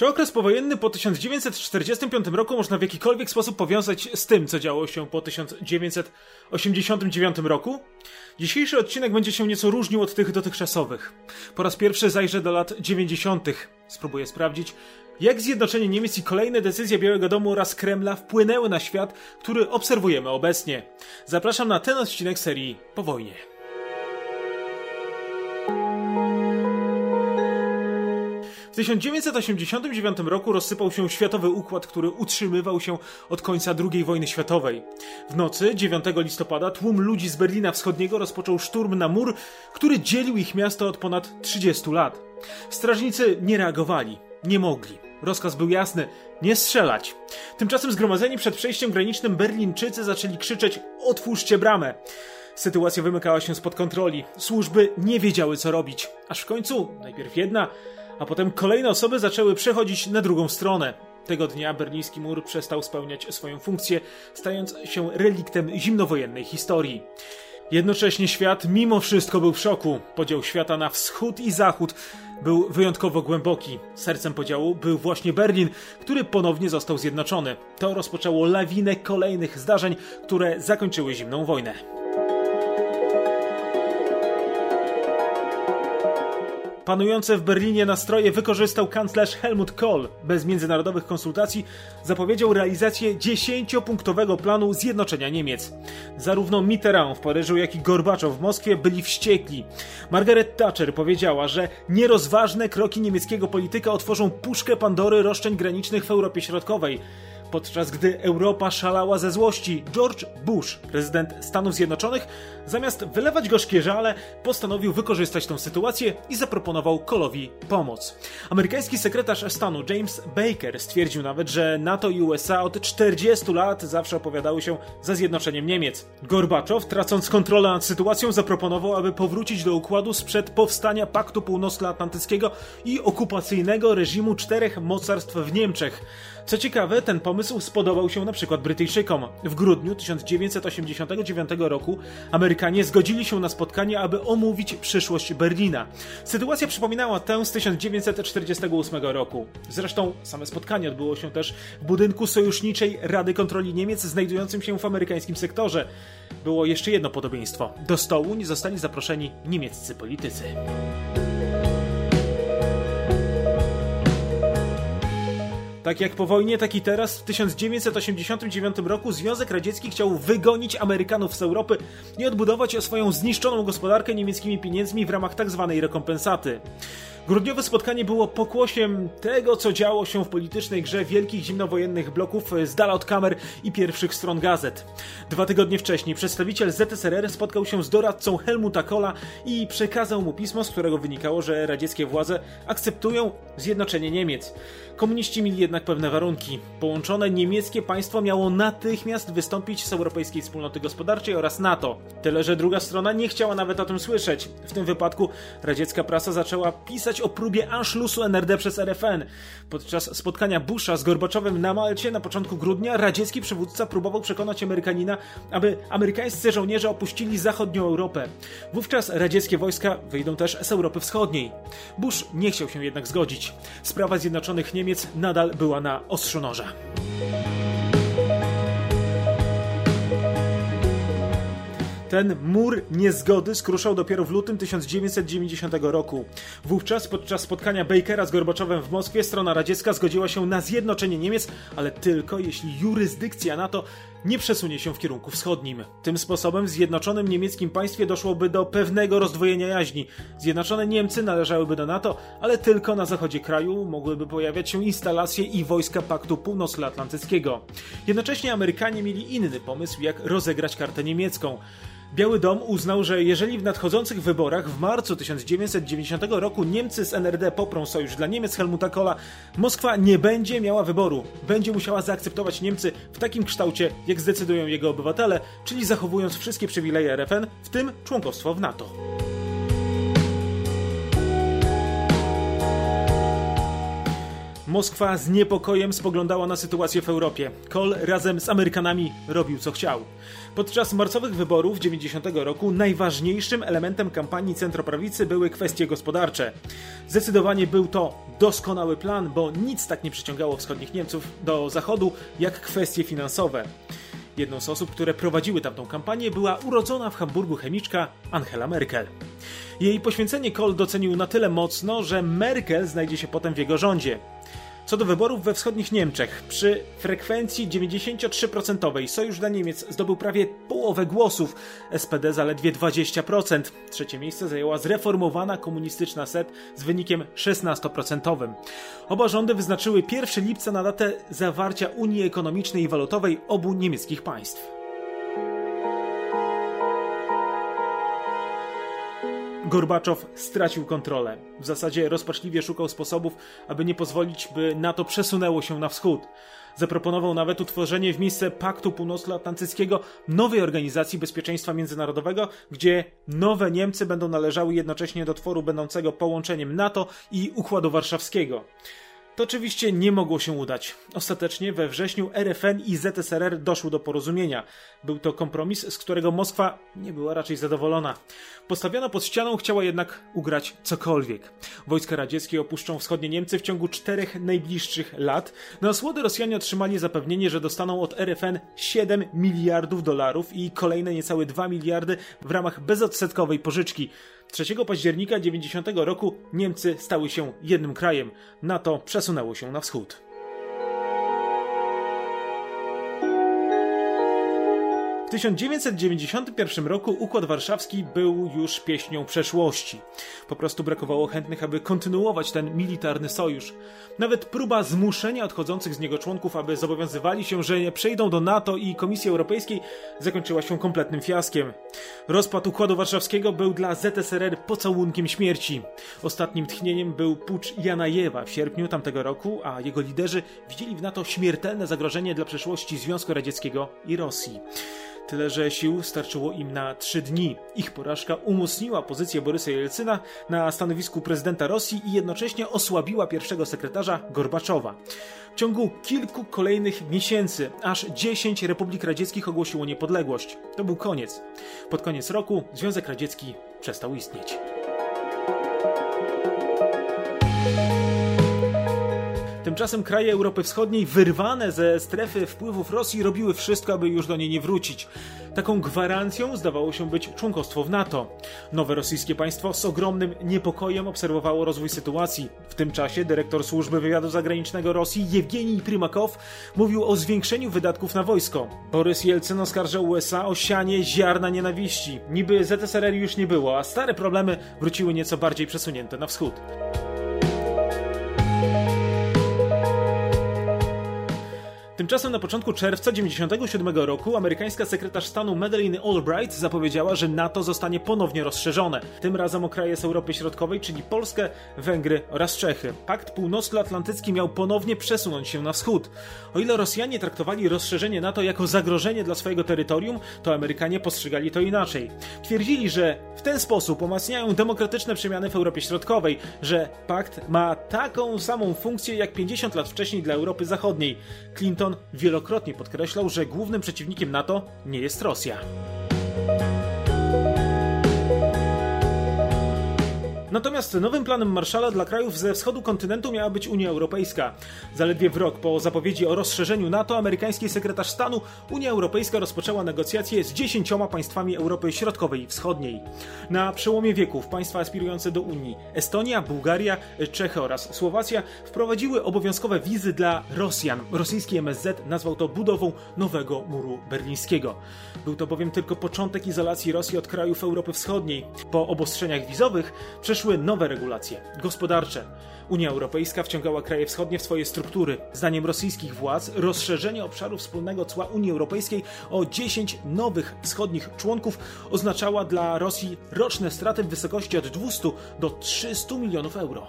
Czy okres powojenny po 1945 roku można w jakikolwiek sposób powiązać z tym, co działo się po 1989 roku? Dzisiejszy odcinek będzie się nieco różnił od tych dotychczasowych. Po raz pierwszy zajrzę do lat 90. Spróbuję sprawdzić, jak zjednoczenie Niemiec i kolejne decyzje Białego Domu oraz Kremla wpłynęły na świat, który obserwujemy obecnie. Zapraszam na ten odcinek serii Po wojnie. 1989 roku rozsypał się światowy układ, który utrzymywał się od końca II wojny światowej. W nocy 9 listopada tłum ludzi z Berlina Wschodniego rozpoczął szturm na mur, który dzielił ich miasto od ponad 30 lat. Strażnicy nie reagowali, nie mogli. Rozkaz był jasny: nie strzelać. Tymczasem zgromadzeni przed przejściem granicznym Berlińczycy zaczęli krzyczeć: Otwórzcie bramę! Sytuacja wymykała się spod kontroli. Służby nie wiedziały, co robić. Aż w końcu, najpierw jedna, a potem kolejne osoby zaczęły przechodzić na drugą stronę. Tego dnia berliński mur przestał spełniać swoją funkcję, stając się reliktem zimnowojennej historii. Jednocześnie świat mimo wszystko był w szoku. Podział świata na wschód i zachód był wyjątkowo głęboki. Sercem podziału był właśnie Berlin, który ponownie został zjednoczony. To rozpoczęło lawinę kolejnych zdarzeń, które zakończyły zimną wojnę. Panujące w Berlinie nastroje wykorzystał kanclerz Helmut Kohl. Bez międzynarodowych konsultacji zapowiedział realizację dziesięciopunktowego planu zjednoczenia Niemiec. Zarówno Mitterrand w Paryżu, jak i Gorbaczow w Moskwie byli wściekli. Margaret Thatcher powiedziała, że nierozważne kroki niemieckiego polityka otworzą puszkę Pandory roszczeń granicznych w Europie Środkowej. Podczas gdy Europa szalała ze złości, George Bush, prezydent Stanów Zjednoczonych, zamiast wylewać gorzkie żale, postanowił wykorzystać tę sytuację i zaproponował Kolowi pomoc. Amerykański sekretarz stanu James Baker stwierdził nawet, że NATO i USA od 40 lat zawsze opowiadały się za zjednoczeniem Niemiec. Gorbaczow, tracąc kontrolę nad sytuacją, zaproponował, aby powrócić do układu sprzed powstania Paktu Północnoatlantyckiego i okupacyjnego reżimu czterech mocarstw w Niemczech. Co ciekawe, ten pomysł spodobał się na przykład Brytyjczykom. W grudniu 1989 roku Amerykanie zgodzili się na spotkanie, aby omówić przyszłość Berlina. Sytuacja przypominała tę z 1948 roku. Zresztą same spotkanie odbyło się też w budynku Sojuszniczej Rady Kontroli Niemiec znajdującym się w amerykańskim sektorze. Było jeszcze jedno podobieństwo. Do stołu nie zostali zaproszeni niemieccy politycy. Tak jak po wojnie, tak i teraz w 1989 roku Związek Radziecki chciał wygonić Amerykanów z Europy i odbudować swoją zniszczoną gospodarkę niemieckimi pieniędzmi w ramach tzw. Tak rekompensaty. Grudniowe spotkanie było pokłosiem tego, co działo się w politycznej grze wielkich zimnowojennych bloków z dala od kamer i pierwszych stron gazet. Dwa tygodnie wcześniej przedstawiciel ZSRR spotkał się z doradcą Helmuta Kohla i przekazał mu pismo, z którego wynikało, że radzieckie władze akceptują zjednoczenie Niemiec. Komuniści mieli jednak pewne warunki. Połączone niemieckie państwo miało natychmiast wystąpić z Europejskiej Wspólnoty Gospodarczej oraz NATO. Tyle, że druga strona nie chciała nawet o tym słyszeć. W tym wypadku radziecka prasa zaczęła pisać o próbie anszlusu NRD przez RFN. Podczas spotkania Busha z Gorbaczowem na Malcie na początku grudnia radziecki przywódca próbował przekonać Amerykanina, aby amerykańscy żołnierze opuścili zachodnią Europę. Wówczas radzieckie wojska wyjdą też z Europy Wschodniej. Bush nie chciał się jednak zgodzić. Sprawa Zjednoczonych Niemiec nadal była na ostrzu noża. Ten mur niezgody skruszał dopiero w lutym 1990 roku. Wówczas podczas spotkania Bakera z Gorbaczowem w Moskwie strona radziecka zgodziła się na zjednoczenie Niemiec, ale tylko jeśli jurysdykcja NATO nie przesunie się w kierunku wschodnim. Tym sposobem w zjednoczonym niemieckim państwie doszłoby do pewnego rozdwojenia jaźni. Zjednoczone Niemcy należałyby do NATO, ale tylko na zachodzie kraju mogłyby pojawiać się instalacje i wojska Paktu Północnoatlantyckiego. Jednocześnie Amerykanie mieli inny pomysł, jak rozegrać kartę niemiecką. Biały Dom uznał, że jeżeli w nadchodzących wyborach w marcu 1990 roku Niemcy z NRD poprą sojusz dla Niemiec Helmuta Kohla, Moskwa nie będzie miała wyboru. Będzie musiała zaakceptować Niemcy w takim kształcie, jak zdecydują jego obywatele, czyli zachowując wszystkie przywileje RFN, w tym członkostwo w NATO. Moskwa z niepokojem spoglądała na sytuację w Europie. Kohl razem z Amerykanami robił co chciał. Podczas marcowych wyborów 90 roku najważniejszym elementem kampanii centroprawicy były kwestie gospodarcze. Zdecydowanie był to doskonały plan, bo nic tak nie przyciągało wschodnich Niemców do zachodu jak kwestie finansowe. Jedną z osób, które prowadziły tamtą kampanię była urodzona w Hamburgu chemiczka Angela Merkel. Jej poświęcenie Kohl docenił na tyle mocno, że Merkel znajdzie się potem w jego rządzie. Co do wyborów we wschodnich Niemczech, przy frekwencji 93% Sojusz dla Niemiec zdobył prawie połowę głosów, SPD zaledwie 20%. Trzecie miejsce zajęła zreformowana komunistyczna SED z wynikiem 16%. Oba rządy wyznaczyły 1 lipca na datę zawarcia Unii Ekonomicznej i Walutowej obu niemieckich państw. Gorbaczow stracił kontrolę. W zasadzie rozpaczliwie szukał sposobów, aby nie pozwolić, by NATO przesunęło się na wschód. Zaproponował nawet utworzenie w miejsce Paktu Północnoatlantyckiego nowej organizacji bezpieczeństwa międzynarodowego, gdzie nowe Niemcy będą należały jednocześnie do tworu będącego połączeniem NATO i Układu Warszawskiego. To oczywiście nie mogło się udać. Ostatecznie we wrześniu RFN i ZSRR doszły do porozumienia. Był to kompromis, z którego Moskwa nie była raczej zadowolona. Postawiona pod ścianą chciała jednak ugrać cokolwiek. Wojska radzieckie opuszczą wschodnie Niemcy w ciągu czterech najbliższych lat. Na osłody Rosjanie otrzymali zapewnienie, że dostaną od RFN 7 miliardów dolarów i kolejne niecałe 2 miliardy w ramach bezodsetkowej pożyczki. 3 października 90 roku Niemcy stały się jednym krajem. NATO przesunęło się na wschód. W 1991 roku Układ Warszawski był już pieśnią przeszłości. Po prostu brakowało chętnych, aby kontynuować ten militarny sojusz. Nawet próba zmuszenia odchodzących z niego członków, aby zobowiązywali się, że nie przejdą do NATO i Komisji Europejskiej, zakończyła się kompletnym fiaskiem. Rozpad Układu Warszawskiego był dla ZSRR pocałunkiem śmierci. Ostatnim tchnieniem był pucz Janajewa w sierpniu tamtego roku, a jego liderzy widzieli w NATO śmiertelne zagrożenie dla przeszłości Związku Radzieckiego i Rosji. Tyle, że sił starczyło im na trzy dni. Ich porażka umocniła pozycję Borysa Jelcyna na stanowisku prezydenta Rosji i jednocześnie osłabiła pierwszego sekretarza Gorbaczowa. W ciągu kilku kolejnych miesięcy aż 10 republik radzieckich ogłosiło niepodległość. To był koniec. Pod koniec roku Związek Radziecki przestał istnieć. Tymczasem kraje Europy Wschodniej, wyrwane ze strefy wpływów Rosji, robiły wszystko, aby już do niej nie wrócić. Taką gwarancją zdawało się być członkostwo w NATO. Nowe rosyjskie państwo z ogromnym niepokojem obserwowało rozwój sytuacji. W tym czasie dyrektor służby wywiadu zagranicznego Rosji Jewgenij Prymakow mówił o zwiększeniu wydatków na wojsko. Borys Jelcyn oskarżał USA o sianie ziarna nienawiści. Niby ZSRR już nie było, a stare problemy wróciły nieco bardziej przesunięte na wschód. Tymczasem na początku czerwca 1997 roku amerykańska sekretarz stanu Madeleine Albright zapowiedziała, że NATO zostanie ponownie rozszerzone. Tym razem o kraje z Europy Środkowej, czyli Polskę, Węgry oraz Czechy. Pakt Północnoatlantycki miał ponownie przesunąć się na wschód. O ile Rosjanie traktowali rozszerzenie NATO jako zagrożenie dla swojego terytorium, to Amerykanie postrzegali to inaczej. Twierdzili, że w ten sposób umacniają demokratyczne przemiany w Europie Środkowej, że pakt ma taką samą funkcję jak 50 lat wcześniej dla Europy Zachodniej. Clinton wielokrotnie podkreślał, że głównym przeciwnikiem NATO nie jest Rosja. Natomiast nowym planem Marszala dla krajów ze wschodu kontynentu miała być Unia Europejska. Zaledwie w rok po zapowiedzi o rozszerzeniu NATO, amerykański sekretarz stanu Unia Europejska rozpoczęła negocjacje z dziesięcioma państwami Europy Środkowej i Wschodniej. Na przełomie wieków państwa aspirujące do Unii Estonia, Bułgaria, Czechy oraz Słowacja wprowadziły obowiązkowe wizy dla Rosjan. Rosyjski MSZ nazwał to budową nowego muru berlińskiego. Był to bowiem tylko początek izolacji Rosji od krajów Europy Wschodniej. Po obostrzeniach wizowych przeszło przyszły nowe regulacje gospodarcze. Unia Europejska wciągała kraje wschodnie w swoje struktury. Zdaniem rosyjskich władz rozszerzenie obszaru wspólnego cła Unii Europejskiej o 10 nowych wschodnich członków oznaczała dla Rosji roczne straty w wysokości od 200 do 300 milionów euro.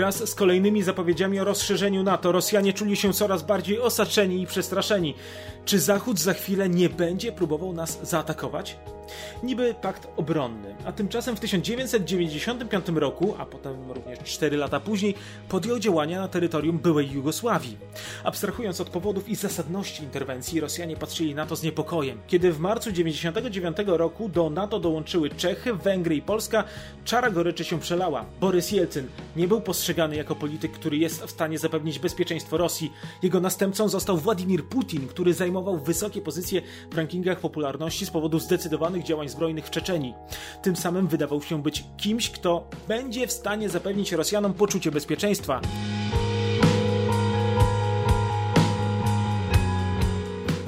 Wraz z kolejnymi zapowiedziami o rozszerzeniu NATO Rosjanie czuli się coraz bardziej osaczeni i przestraszeni. Czy Zachód za chwilę nie będzie próbował nas zaatakować? Niby pakt obronny, a tymczasem w 1995 roku, a potem również 4 lata później, podjął działania na terytorium byłej Jugosławii. Abstrahując od powodów i zasadności interwencji, Rosjanie patrzyli na to z niepokojem. Kiedy w marcu 1999 roku do NATO dołączyły Czechy, Węgry i Polska, czara goryczy się przelała. Borys Jelcyn nie był postrzegany jako polityk, który jest w stanie zapewnić bezpieczeństwo Rosji. Jego następcą został Władimir Putin, który zajmował wysokie pozycje w rankingach popularności z powodu zdecydowanych działań zbrojnych w Czeczeni. Tym samym wydawał się być kimś, kto będzie w stanie zapewnić Rosjanom poczucie bezpieczeństwa.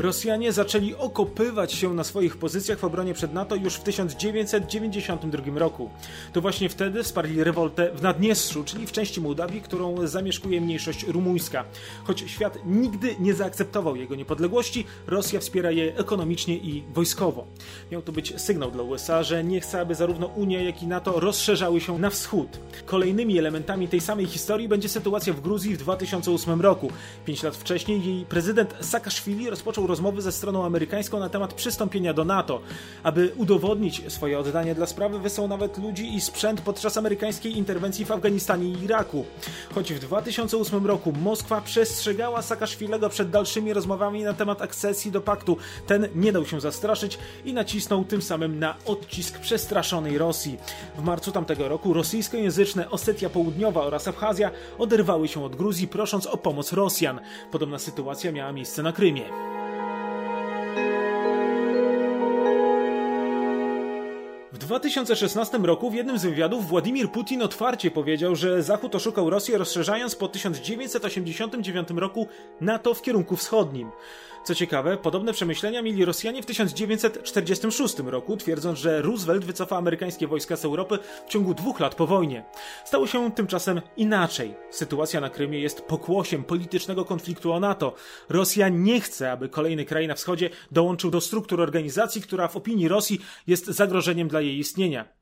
Rosjanie zaczęli okopywać się na swoich pozycjach w obronie przed NATO już w 1992 roku. To właśnie wtedy wsparli rewoltę w Naddniestrzu, czyli w części Mołdawii, którą zamieszkuje mniejszość rumuńska. Choć świat nigdy nie zaakceptował jego niepodległości, Rosja wspiera je ekonomicznie i wojskowo. Miał to być sygnał dla USA, że nie chce, aby zarówno Unia, jak i NATO rozszerzały się na wschód. Kolejnymi elementami tej samej historii będzie sytuacja w Gruzji w 2008 roku. Pięć lat wcześniej jej prezydent Saakaszwili rozpoczął rozmowy ze stroną amerykańską na temat przystąpienia do NATO. Aby udowodnić swoje oddanie dla sprawy, wysłał nawet ludzi i sprzęt podczas amerykańskiej interwencji w Afganistanie i Iraku. Choć w 2008 roku Moskwa przestrzegała Saakaszwilego przed dalszymi rozmowami na temat akcesji do paktu, ten nie dał się zastraszyć i nacisnął tym samym na odcisk przestraszonej Rosji. W marcu tamtego roku rosyjskojęzyczne Osetia Południowa oraz Abchazja oderwały się od Gruzji, prosząc o pomoc Rosjan. Podobna sytuacja miała miejsce na Krymie. 2016 roku w jednym z wywiadów Władimir Putin otwarcie powiedział, że Zachód oszukał Rosję rozszerzając po 1989 roku NATO w kierunku wschodnim. Co ciekawe, podobne przemyślenia mieli Rosjanie w 1946 roku, twierdząc, że Roosevelt wycofa amerykańskie wojska z Europy w ciągu dwóch lat po wojnie. Stało się tymczasem inaczej. Sytuacja na Krymie jest pokłosiem politycznego konfliktu o NATO. Rosja nie chce, aby kolejny kraj na wschodzie dołączył do struktur organizacji, która w opinii Rosji jest zagrożeniem dla jej istnienia.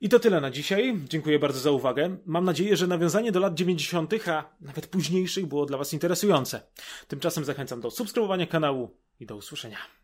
I to tyle na dzisiaj. Dziękuję bardzo za uwagę. Mam nadzieję, że nawiązanie do lat 90., a nawet późniejszych było dla Was interesujące. Tymczasem zachęcam do subskrybowania kanału i do usłyszenia.